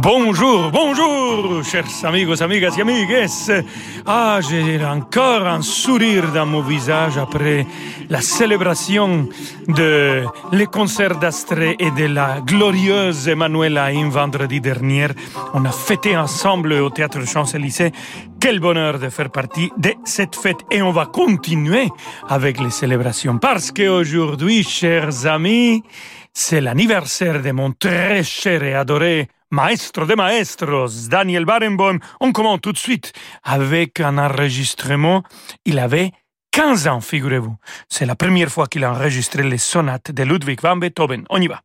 Bonjour, bonjour, chers amigos, amigas y amigues. Ah, j'ai encore un sourire dans mon visage après la célébration de les concerts d'Astrée et de la glorieuse Emanuela un vendredi dernier. On a fêté ensemble au Théâtre Champs-Élysées. Quel bonheur de faire partie de cette fête et on va continuer avec les célébrations parce qu'aujourd'hui, chers amis, c'est l'anniversaire de mon très cher et adoré Maestro de maestros, Daniel Barenboim. On commence tout de suite avec un enregistrement. Il avait 15 ans, figurez-vous. C'est la première fois qu'il a enregistré les sonates de Ludwig van Beethoven. On y va.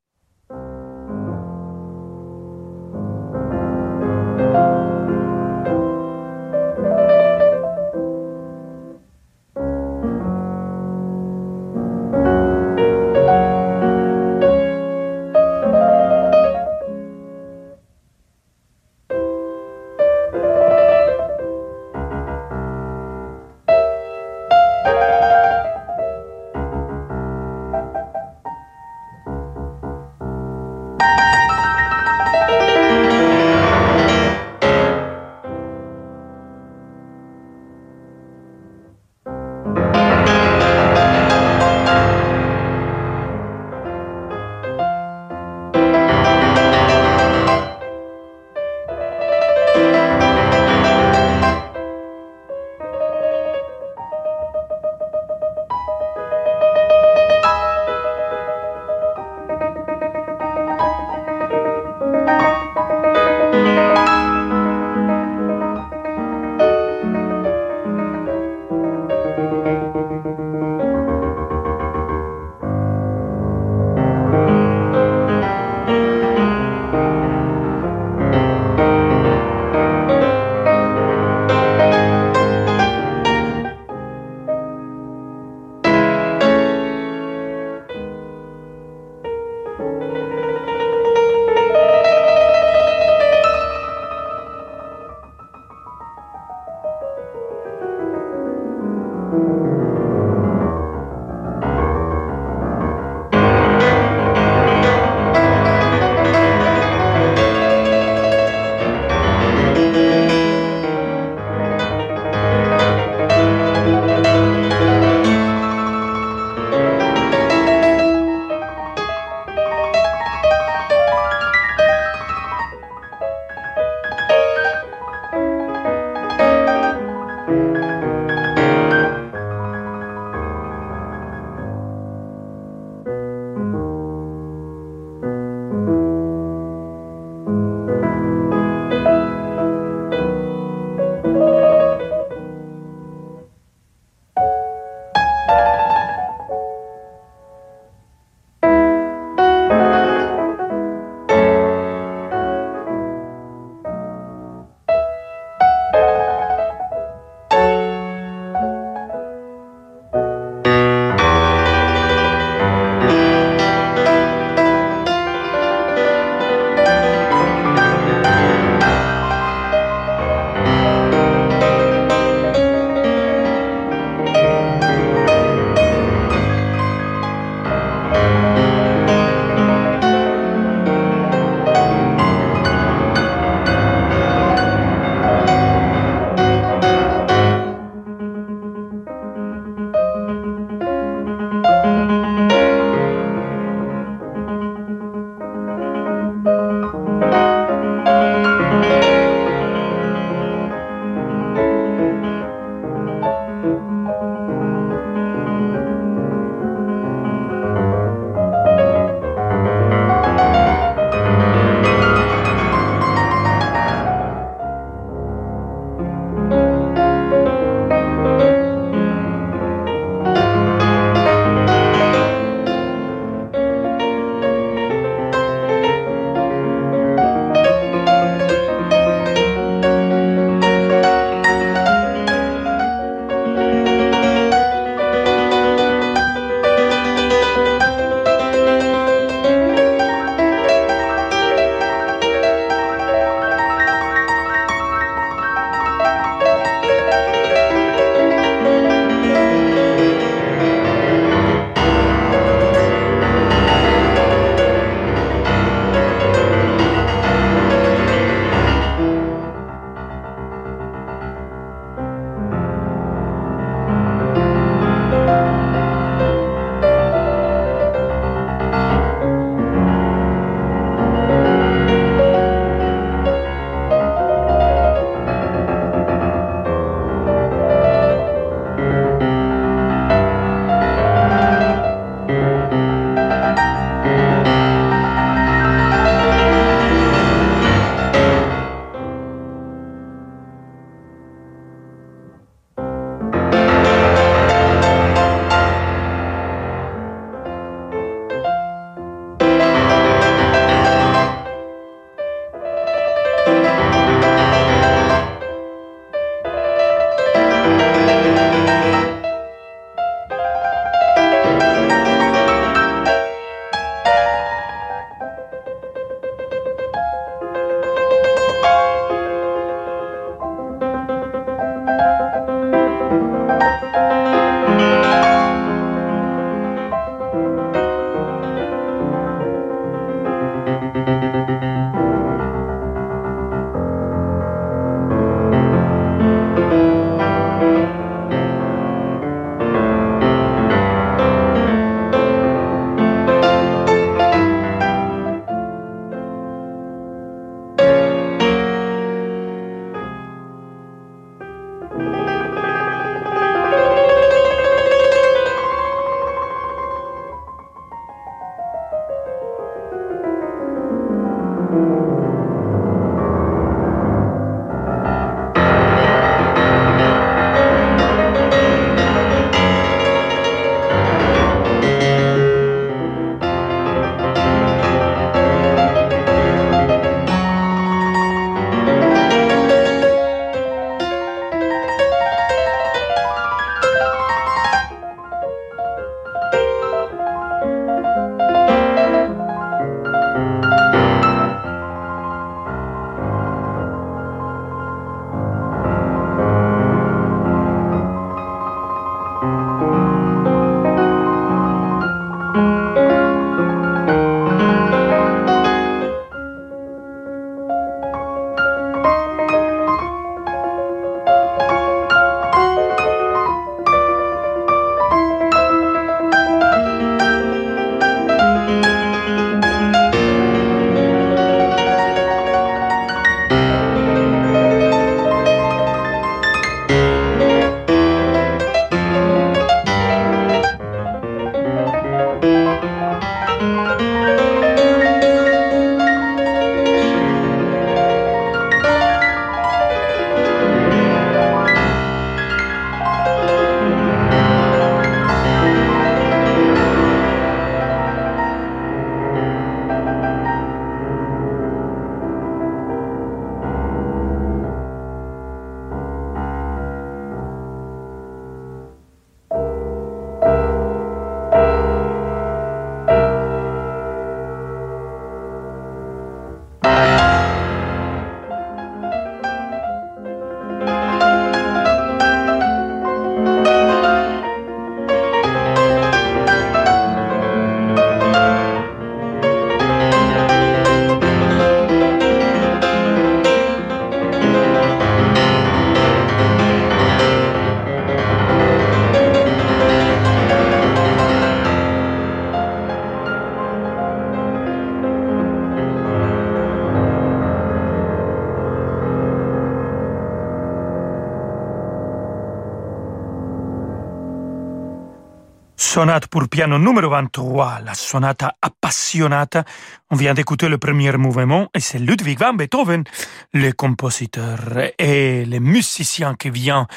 Sonate pour piano numéro 23, la sonata appassionata. On vient d'écouter le premier mouvement et c'est Ludwig van Beethoven, le compositeur et le musicien qui vient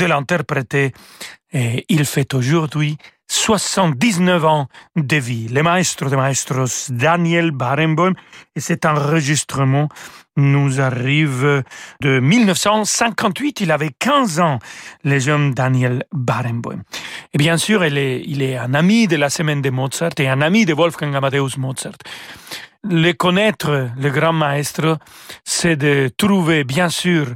de l'interpréter. Et il fait aujourd'hui 79 ans de vie. Le maestro de maestros Daniel Barenboim et cet enregistrement nous arrive de 1958. Il avait 15 ans, le jeune Daniel Barenboim. Et bien sûr, il est, il est un ami de la semaine de Mozart et un ami de Wolfgang Amadeus Mozart. Le connaître, le grand maestro, c'est de trouver, bien sûr,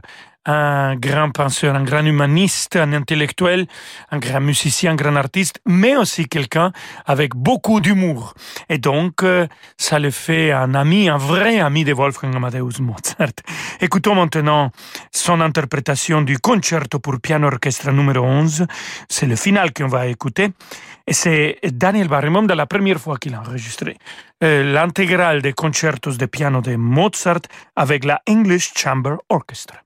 un grand penseur, un grand humaniste, un intellectuel, un grand musicien, un grand artiste, mais aussi quelqu'un avec beaucoup d'humour. Et donc, euh, ça le fait un ami, un vrai ami de Wolfgang Amadeus Mozart. Écoutons maintenant son interprétation du concerto pour piano orchestre numéro 11. C'est le final qu'on va écouter. Et c'est Daniel Barenboim de la première fois qu'il a enregistré euh, l'intégrale des concertos de piano de Mozart avec la English Chamber Orchestra.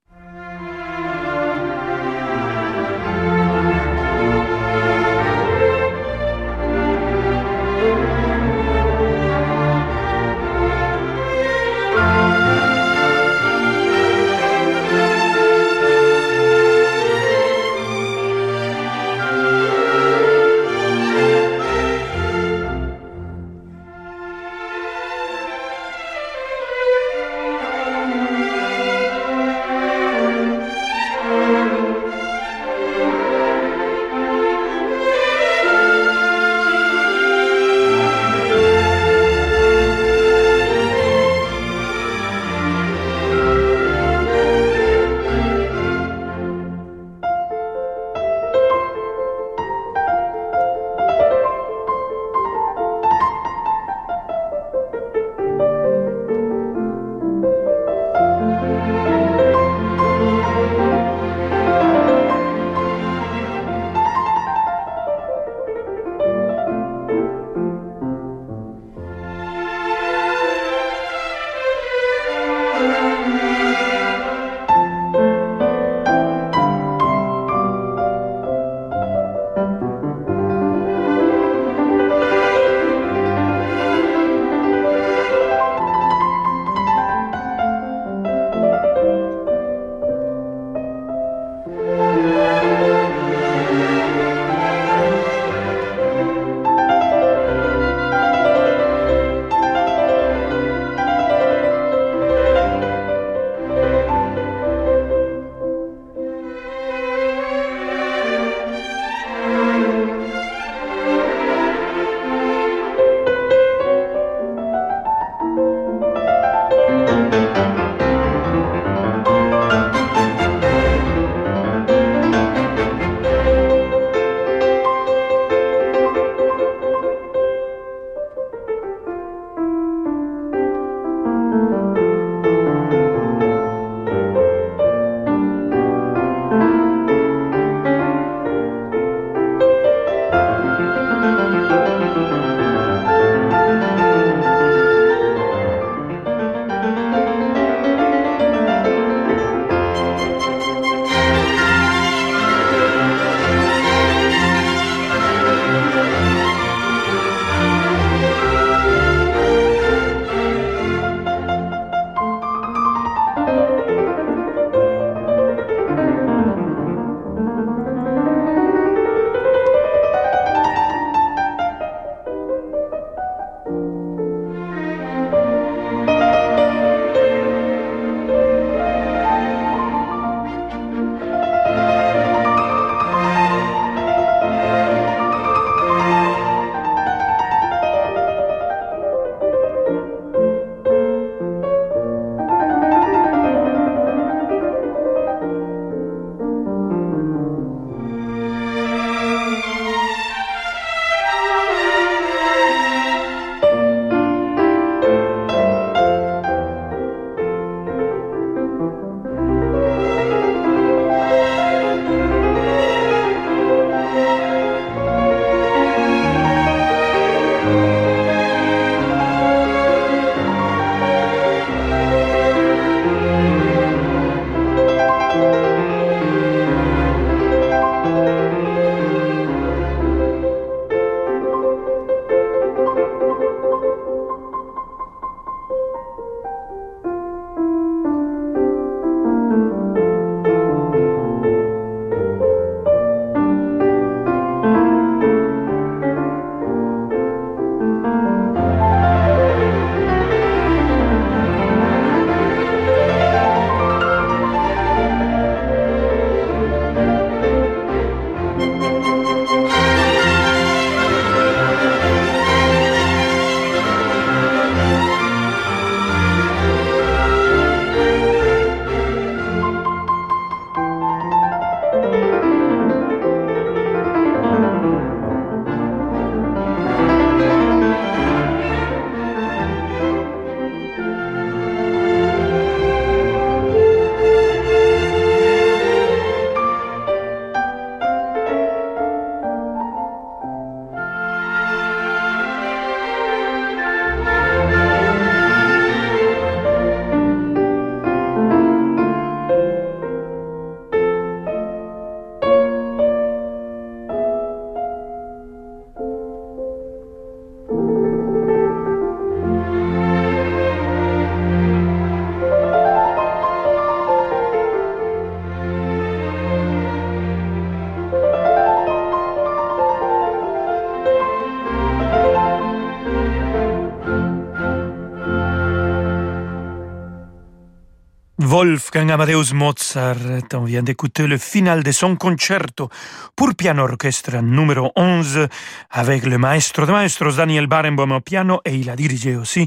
Wolfgang Amadeus Mozart. On vient d'écouter le final de son concerto pour piano orchestre numéro 11 avec le maestro de maestros Daniel Barenboim au piano et il a dirigé aussi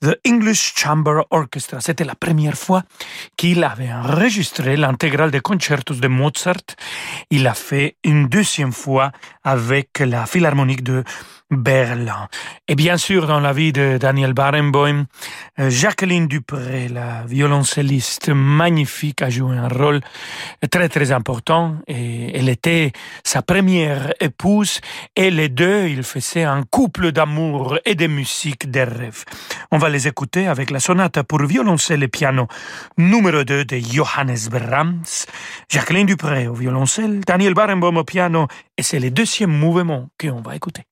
The English Chamber Orchestra. C'était la première fois qu'il avait enregistré l'intégrale des concertos de Mozart. Il l'a fait une deuxième fois avec la Philharmonique de Berlin. Et bien sûr, dans la vie de Daniel Barenboim, Jacqueline Dupré, la violoncelliste magnifique, a joué un rôle très très important et elle était sa première épouse et les deux, ils faisaient un couple d'amour et de musique des rêves. On va les écouter avec la sonate pour violoncelle et piano numéro 2 de Johannes Brahms, Jacqueline Dupré au violoncelle, Daniel Barenboim au piano et c'est le deuxième mouvement qu'on va écouter.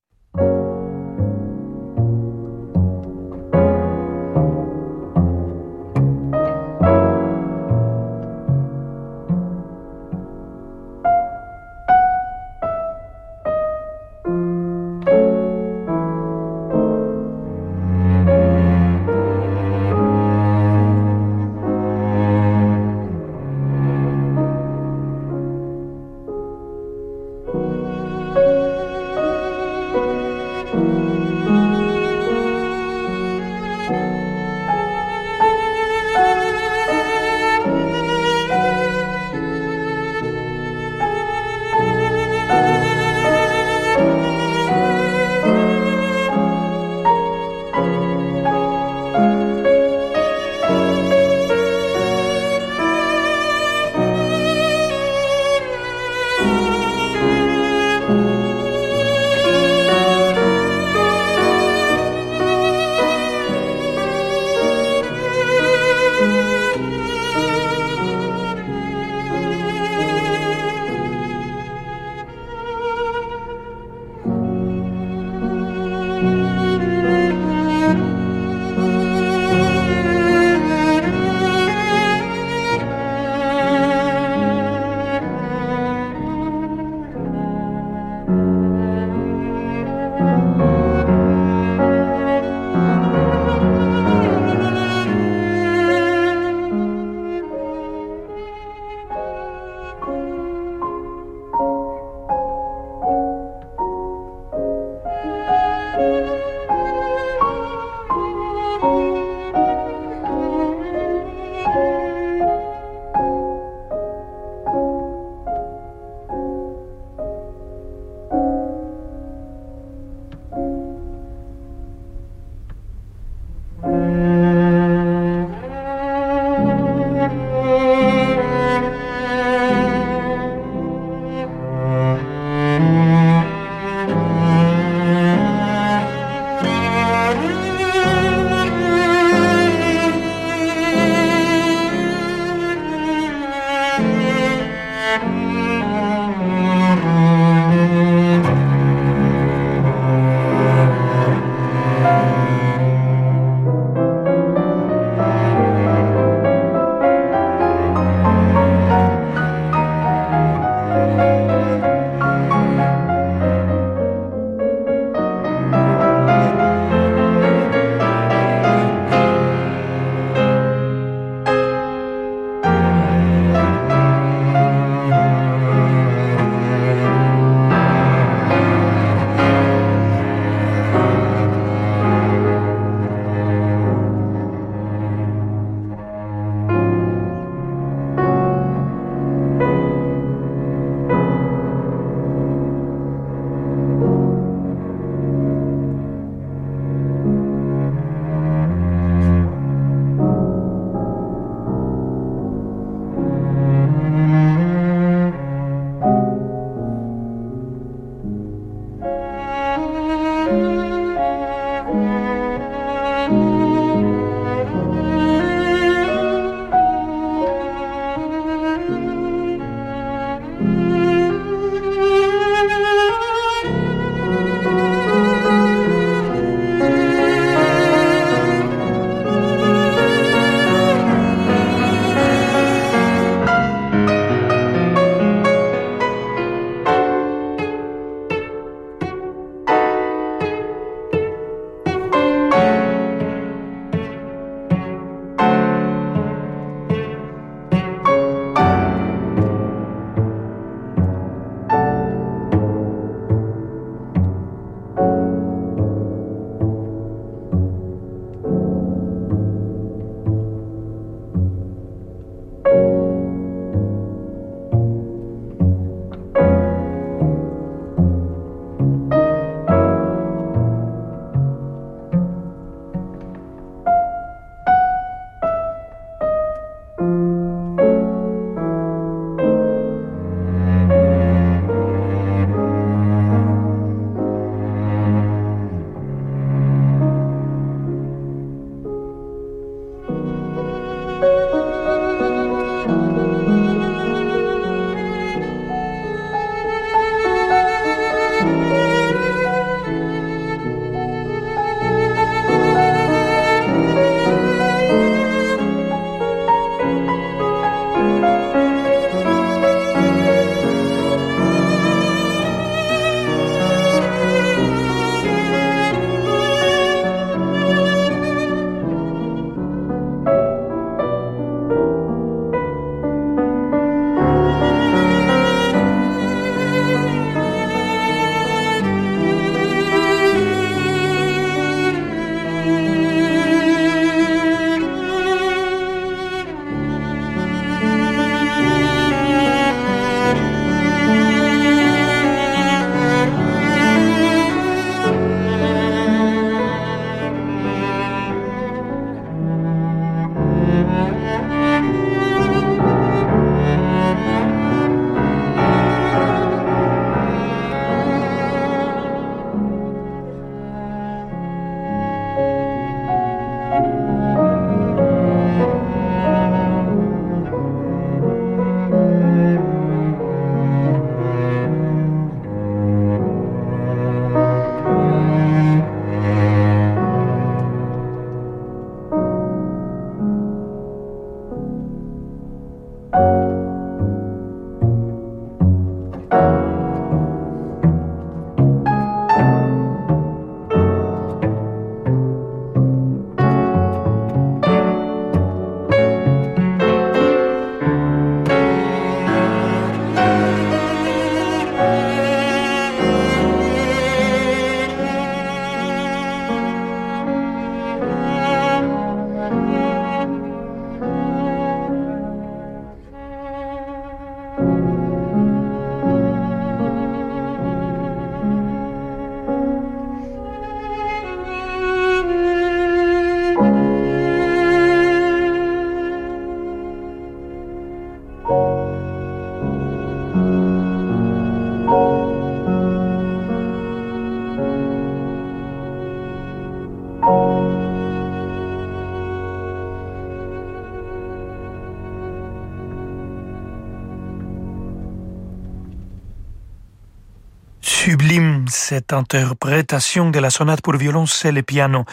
Cette interprétation de la sonate pour violoncelle et piano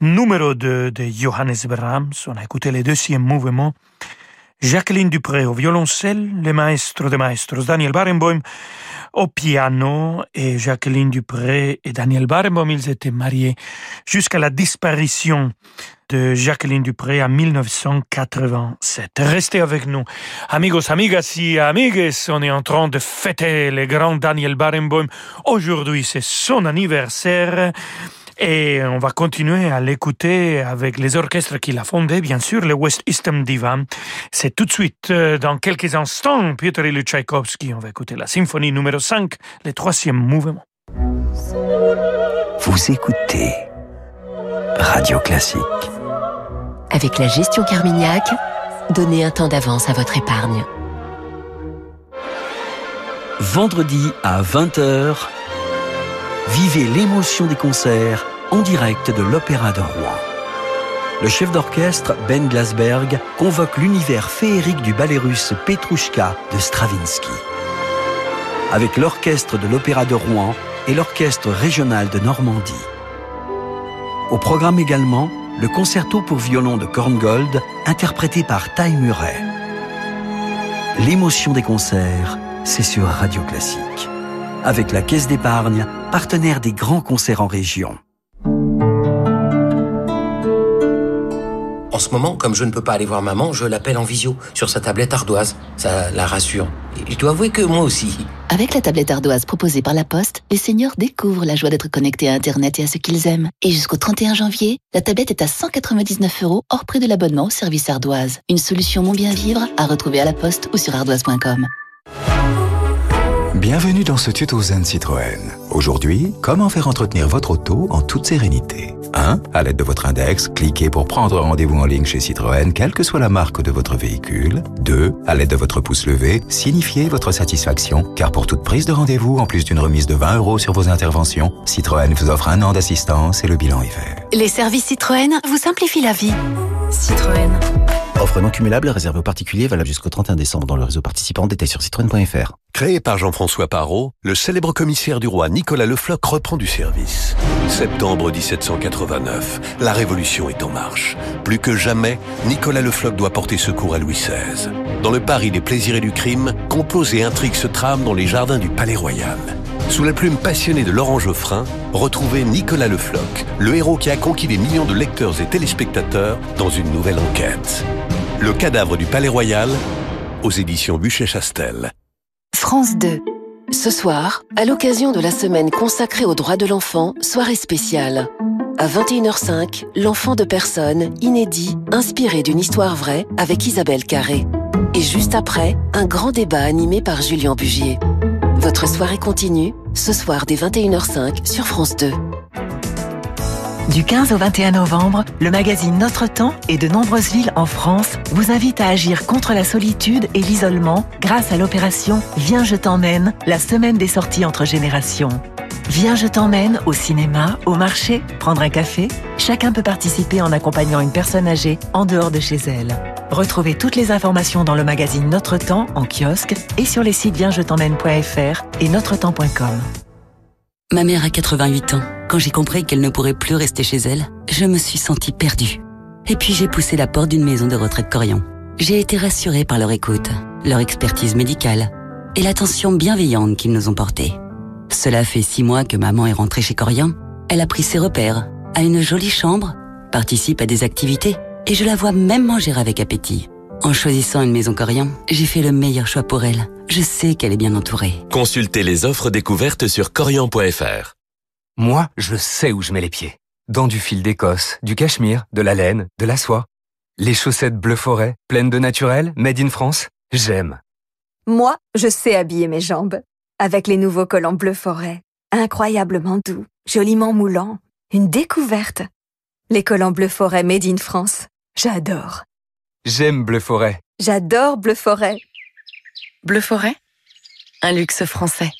numéro 2 de Johannes Brahms. On a écouté le deuxième mouvement. Jacqueline Dupré au violoncelle, le maestro de maestros Daniel Barenboim au piano et Jacqueline Dupré et Daniel Barenboim, ils étaient mariés jusqu'à la disparition de Jacqueline Dupré en 1987. Restez avec nous. Amigos, amigas y amigues, on est en train de fêter le grand Daniel Barenboim. Aujourd'hui, c'est son anniversaire. Et on va continuer à l'écouter avec les orchestres qu'il a fondés, bien sûr, le West Eastern Divan. C'est tout de suite, euh, dans quelques instants, Piotr Ilyich Tchaïkovski. On va écouter la symphonie numéro 5, le troisième mouvement. Vous écoutez Radio Classique. Avec la gestion Carmignac, donnez un temps d'avance à votre épargne. Vendredi à 20h, vivez l'émotion des concerts en direct de l'Opéra de Rouen. Le chef d'orchestre, Ben Glasberg, convoque l'univers féerique du ballet russe Petrouchka de Stravinsky. Avec l'orchestre de l'Opéra de Rouen et l'orchestre régional de Normandie. Au programme également, le concerto pour violon de Korngold, interprété par Ty Murray. L'émotion des concerts, c'est sur Radio Classique. Avec la Caisse d'épargne, partenaire des grands concerts en région. En ce moment, comme je ne peux pas aller voir maman, je l'appelle en visio, sur sa tablette ardoise. Ça la rassure. Et je dois avouer que moi aussi. Avec la tablette ardoise proposée par la Poste, les seniors découvrent la joie d'être connectés à Internet et à ce qu'ils aiment. Et jusqu'au 31 janvier, la tablette est à 199 euros hors prix de l'abonnement au service ardoise. Une solution mon bien vivre à retrouver à la Poste ou sur ardoise.com. Bienvenue dans ce tuto Zen Citroën. Aujourd'hui, comment faire entretenir votre auto en toute sérénité 1. À l'aide de votre index, cliquez pour prendre rendez-vous en ligne chez Citroën, quelle que soit la marque de votre véhicule. 2. À l'aide de votre pouce levé, signifiez votre satisfaction, car pour toute prise de rendez-vous, en plus d'une remise de 20 euros sur vos interventions, Citroën vous offre un an d'assistance et le bilan hiver. Les services Citroën vous simplifient la vie. Citroën. Offre non cumulable réservée aux particuliers valable jusqu'au 31 décembre dans le réseau participant. Détail sur citroën.fr. Créé par Jean-François Parot, le célèbre commissaire du roi Nicolas Le Floch reprend du service. Septembre 1789, la Révolution est en marche. Plus que jamais, Nicolas Le Floch doit porter secours à Louis XVI. Dans le Paris des plaisirs et du crime, complots et intrigues se trament dans les jardins du Palais Royal. Sous la plume passionnée de Laurent Geoffrin, retrouvez Nicolas Le Floch, le héros qui a conquis des millions de lecteurs et téléspectateurs dans une nouvelle enquête. Le cadavre du Palais Royal, aux éditions Buchet-Chastel. France 2. Ce soir, à l'occasion de la semaine consacrée aux droits de l'enfant, soirée spéciale. À 21h05, L'enfant de personne, inédit, inspiré d'une histoire vraie, avec Isabelle Carré. Et juste après, un grand débat animé par Julien Bugier. Votre soirée continue, ce soir dès 21h05 sur France 2. Du 15 au 21 novembre, le magazine Notre Temps et de nombreuses villes en France vous invitent à agir contre la solitude et l'isolement grâce à l'opération Viens je t'emmène, la semaine des sorties entre générations. Viens je t'emmène au cinéma, au marché, prendre un café. Chacun peut participer en accompagnant une personne âgée en dehors de chez elle. Retrouvez toutes les informations dans le magazine Notre Temps en kiosque et sur les sites viensjetemmène.fr et notretemps.com. Ma mère a 88 ans. Quand j'ai compris qu'elle ne pourrait plus rester chez elle, je me suis sentie perdue. Et puis j'ai poussé la porte d'une maison de retraite Corian. J'ai été rassurée par leur écoute, leur expertise médicale et l'attention bienveillante qu'ils nous ont portée. Cela fait six mois que maman est rentrée chez Corian. Elle a pris ses repères, a une jolie chambre, participe à des activités et je la vois même manger avec appétit. En choisissant une maison Corian, j'ai fait le meilleur choix pour elle. Je sais qu'elle est bien entourée. Consultez les offres découvertes sur corian.fr. Moi, je sais où je mets les pieds. Dans du fil d'Écosse, du cachemire, de la laine, de la soie. Les chaussettes bleu forêt, pleines de naturel, made in France, j'aime. Moi, je sais habiller mes jambes. Avec les nouveaux collants bleu forêt. Incroyablement doux, joliment moulants. Une découverte. Les collants bleu forêt made in France. J'adore. J'aime bleu forêt. J'adore bleu forêt. Bleu forêt? Un luxe français.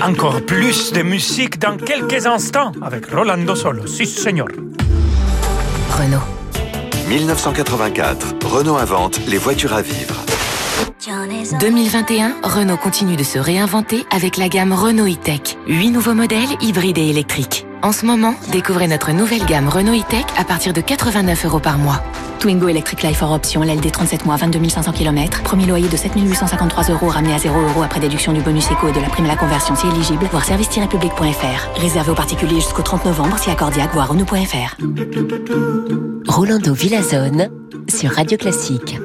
Encore plus de musique dans quelques instants avec Rolando Solo. Si, señor. Renault. 1984, Renault invente les voitures à vivre. 2021, Renault continue de se réinventer avec la gamme Renault e-Tech. 8 nouveaux modèles hybrides et électriques. En ce moment, découvrez notre nouvelle gamme Renault e-Tech à partir de 89 euros par mois. Twingo Electric Life hors option, LLD 37 mois, 22 500 km. Premier loyer de 7 853 euros ramené à 0 euros après déduction du bonus éco et de la prime à la conversion si éligible. Voir service-public.fr. Réservé aux particuliers jusqu'au 30 novembre si accordiaque, voir Renault.fr. Rolando Villazone sur Radio Classique.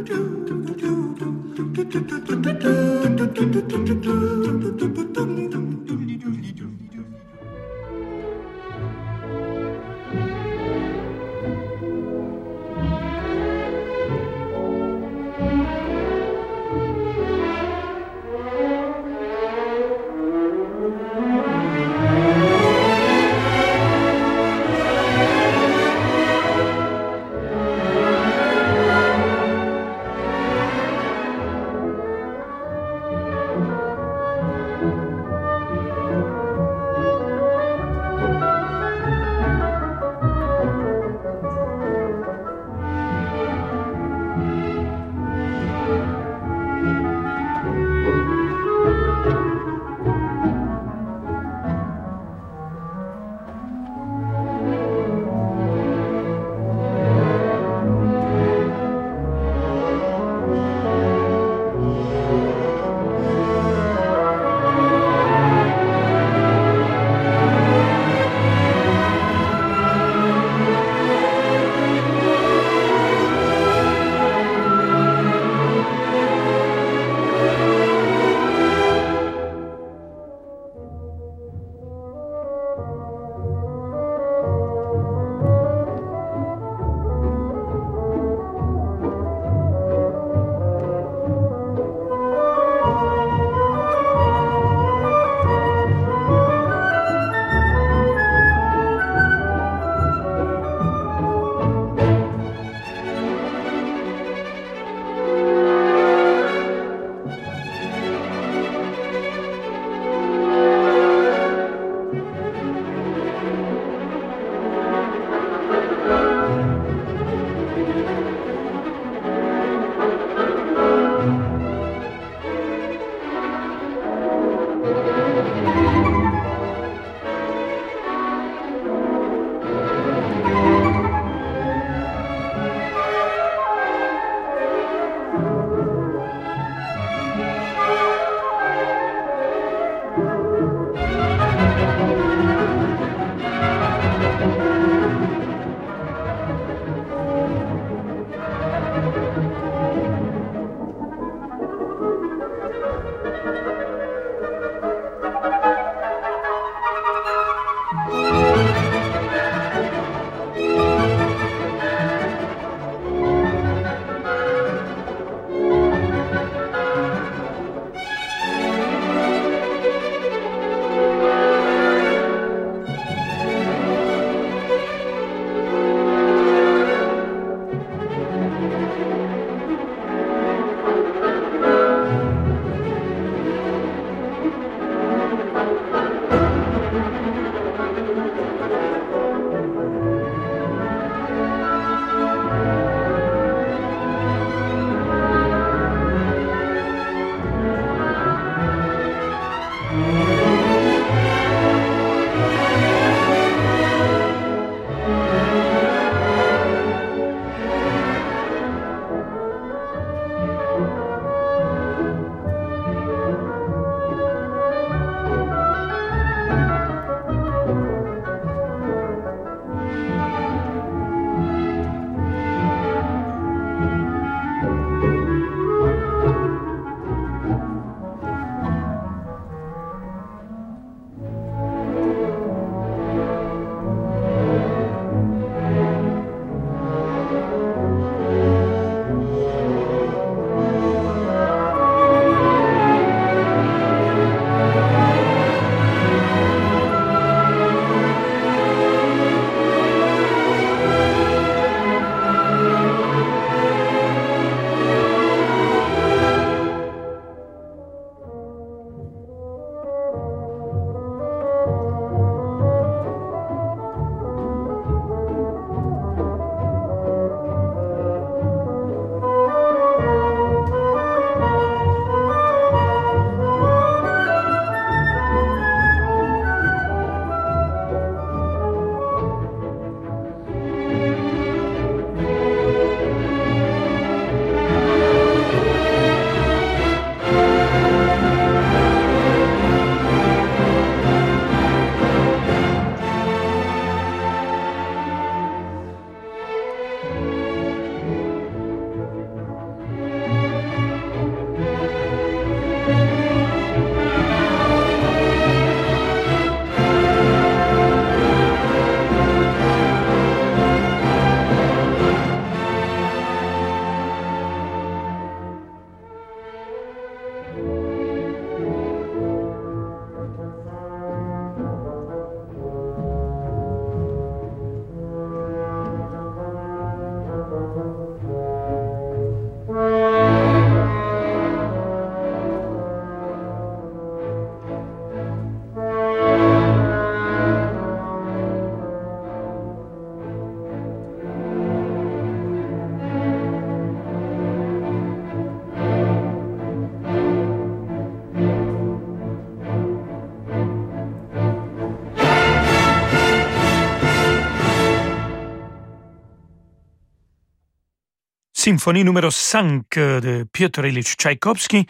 Symphonie numéro 5 de Piotr Ilyich Tchaïkovski.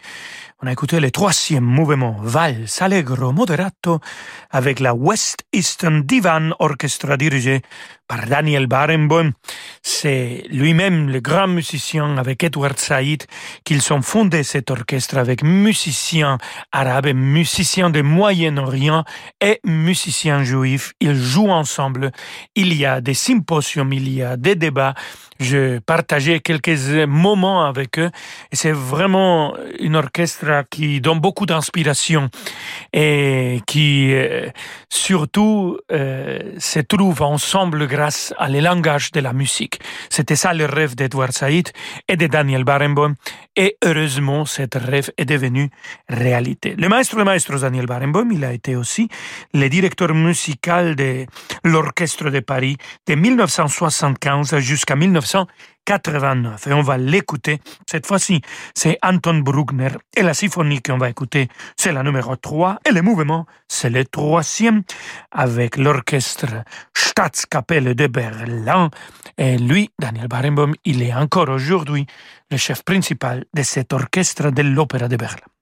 On a écouté le troisième mouvement, Valse Allegro Moderato, avec la West Eastern Divan Orchestra dirigée par Daniel Barenboim. C'est lui-même le grand musicien avec Edward Said qu'ils ont fondé cet orchestre avec musiciens arabes musiciens du Moyen-Orient et musiciens juifs. Ils jouent ensemble. Il y a des symposiums, il y a des débats. Je partageais quelques moments avec eux et c'est vraiment une orchestre qui donne beaucoup d'inspiration et qui euh, surtout euh, se trouve ensemble grâce à le langage de la musique. C'était ça le rêve d'Edward Said et de Daniel Barenboim et heureusement, cette rêve est devenu réalité. Le maestro de maestros Daniel Barenboim, il a été aussi le directeur musical de l'Orchestre de Paris de 1975 jusqu'à 1989. Et on va l'écouter. Cette fois-ci, c'est Anton Bruckner. Et la symphonie qu'on va écouter, c'est la numéro 3. Et le mouvement, c'est le troisième avec l'orchestre Staatskapelle de Berlin. Et lui, Daniel Barenboim, il est encore aujourd'hui le chef principal de cet orchestre de l'Opéra de Berlin.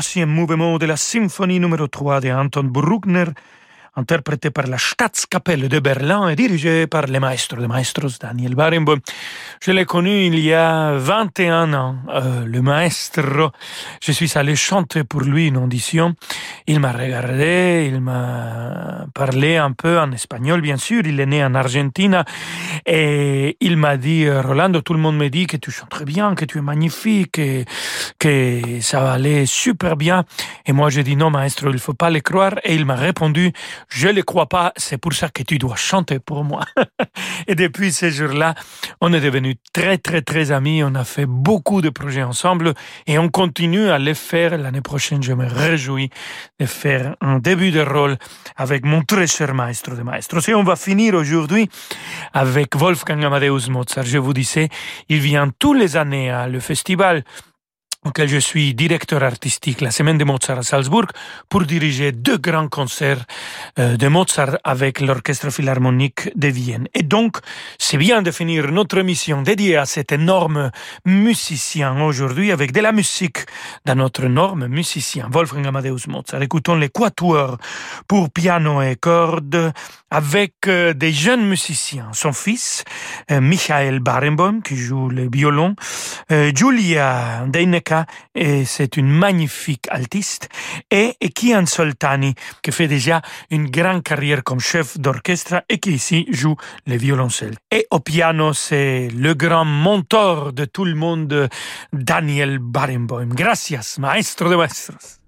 Troisième mouvement de la symphonie numéro 3 de Anton Bruckner, interprété par la Staatskapelle de Berlin et dirigé par le maestro de maestros Daniel Barenboim. Je l'ai connu il y a 21 ans, euh, le maestro. Je suis allé chanter pour lui une audition. Il m'a regardé, il m'a parlé un peu en espagnol, bien sûr. Il est né en Argentine et il m'a dit, Rolando, tout le monde me dit que tu chantes très bien, que tu es magnifique, que, ça va aller super bien. Et moi, j'ai dit non, maestro, il faut pas le croire. Et il m'a répondu, je ne le crois pas, c'est pour ça que tu dois chanter pour moi. et depuis ce jour-là, on est devenus très, très, très amis. On a fait beaucoup de projets ensemble et on continue à les faire. L'année prochaine, je me réjouis de faire un début de rôle avec mon très cher maestro de maestros. Et on va finir aujourd'hui avec Wolfgang Amadeus Mozart. Je vous disais, il vient tous les années à le festival auquel je suis directeur artistique la semaine de Mozart à Salzbourg pour diriger deux grands concerts euh, de Mozart avec l'Orchestre Philharmonique de Vienne. Et donc, c'est bien de finir notre émission dédiée à cet énorme musicien aujourd'hui avec de la musique d'un autre énorme musicien, Wolfgang Amadeus Mozart. Écoutons les quatuors pour piano et cordes avec euh, des jeunes musiciens. Son fils, euh, Michael Barenboim, qui joue le violon, Julia Deinecke, et c'est une magnifique altiste, et Kian Soltani, qui fait déjà une grande carrière comme chef d'orchestre et qui ici joue le violoncelle. Et au piano, c'est le grand mentor de tout le monde, Daniel Barenboim. Gracias, maestro de maestros.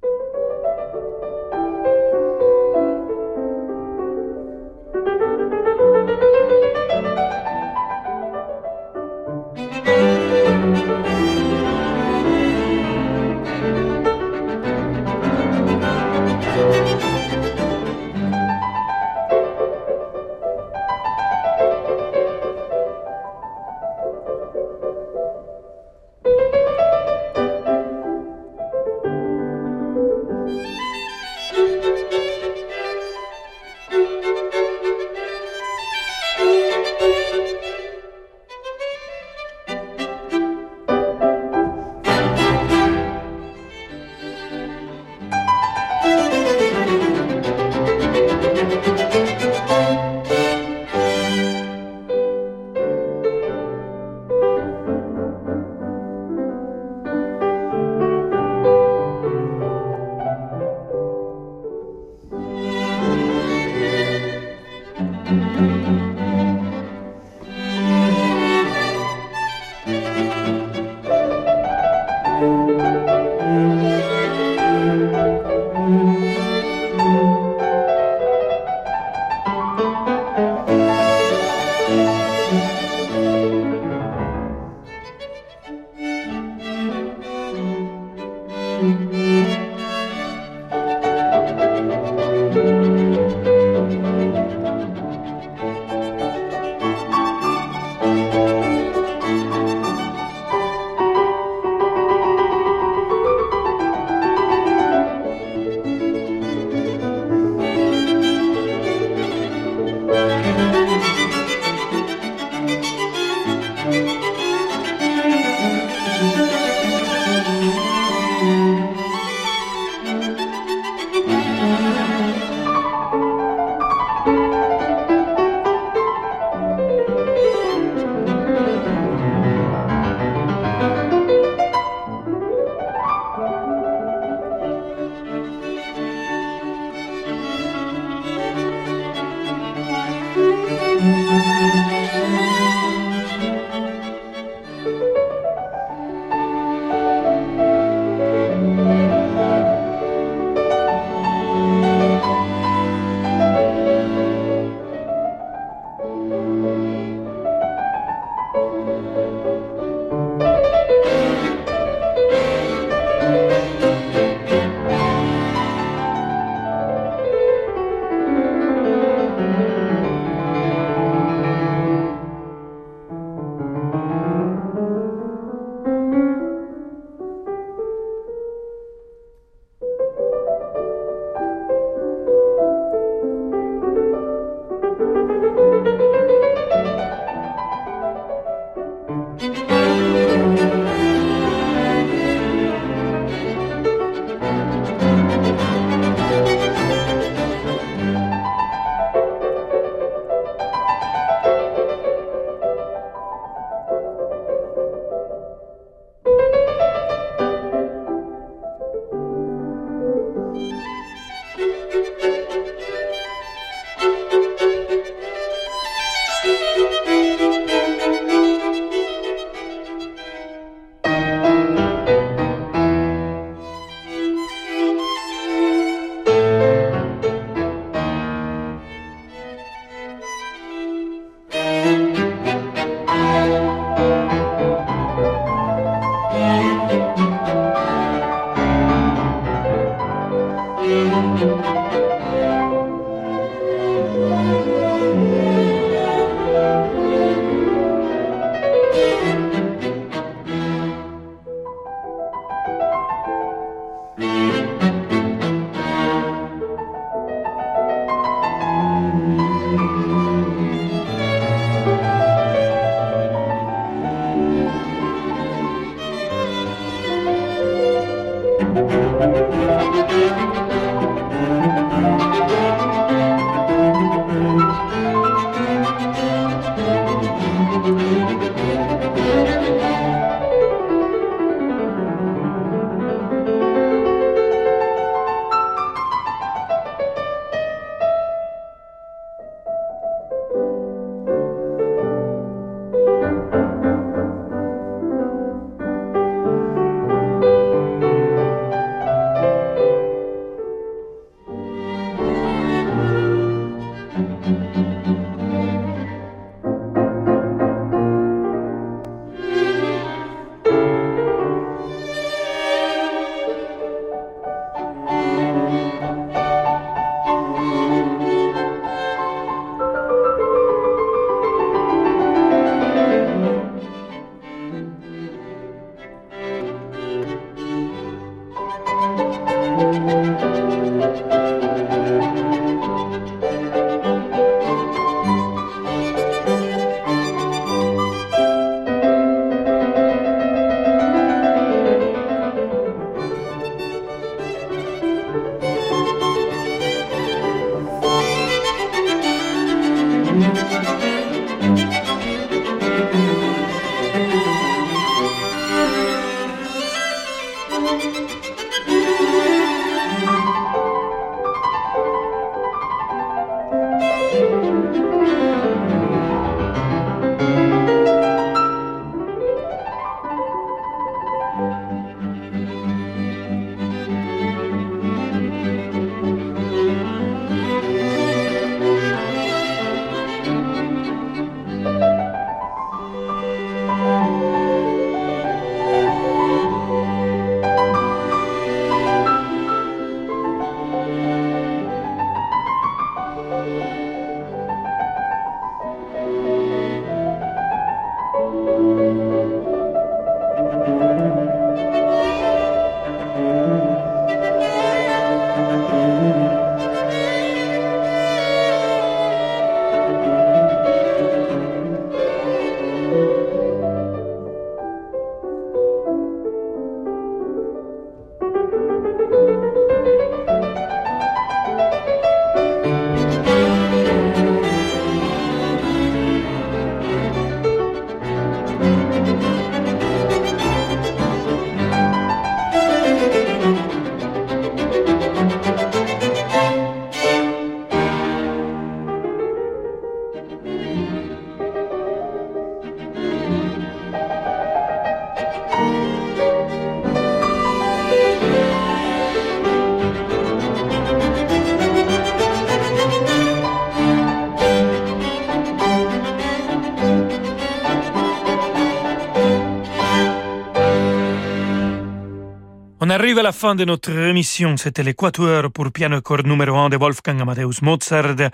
arrive à la fin de notre émission. C'était l'équateur pour piano et cordes numéro 1 de Wolfgang Amadeus Mozart.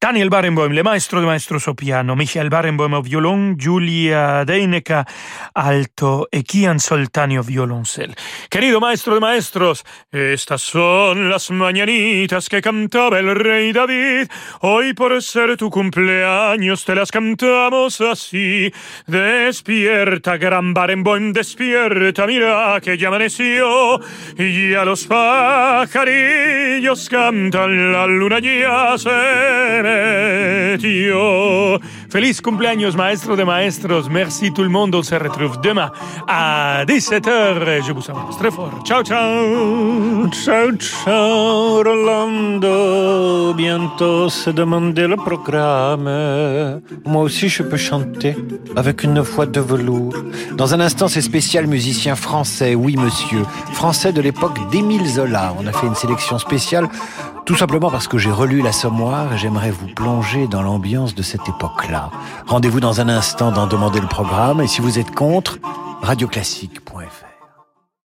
Daniel Barenboim, le maestro de maestros au piano. Michael Barenboim au violon. Julia Deineka alto y Kian Soltanio violoncel. Querido maestro de maestros, estas son las mañanitas que cantaba el rey David. Hoy por ser tu cumpleaños te las cantamos así. Despierta, gran Barenboim, despierta, mira que ya amaneció. Y a los pajarillos cantan, la luna ya se metió. Feliz cumpleaños, maestro de maestros. Merci tout le monde. On se retrouve demain à 17h. Je vous embrasse très fort. Ciao, ciao. Ciao, ciao, Rolando. Bientôt se demander le programme. Moi aussi, je peux chanter avec une voix de velours. Dans un instant, c'est spécial musicien français. Oui, monsieur de l'époque d'Émile Zola. On a fait une sélection spéciale tout simplement parce que j'ai relu l'Assommoir et j'aimerais vous plonger dans l'ambiance de cette époque-là. Rendez-vous dans un instant d'en demander le programme et si vous êtes contre, radioclassique.fr.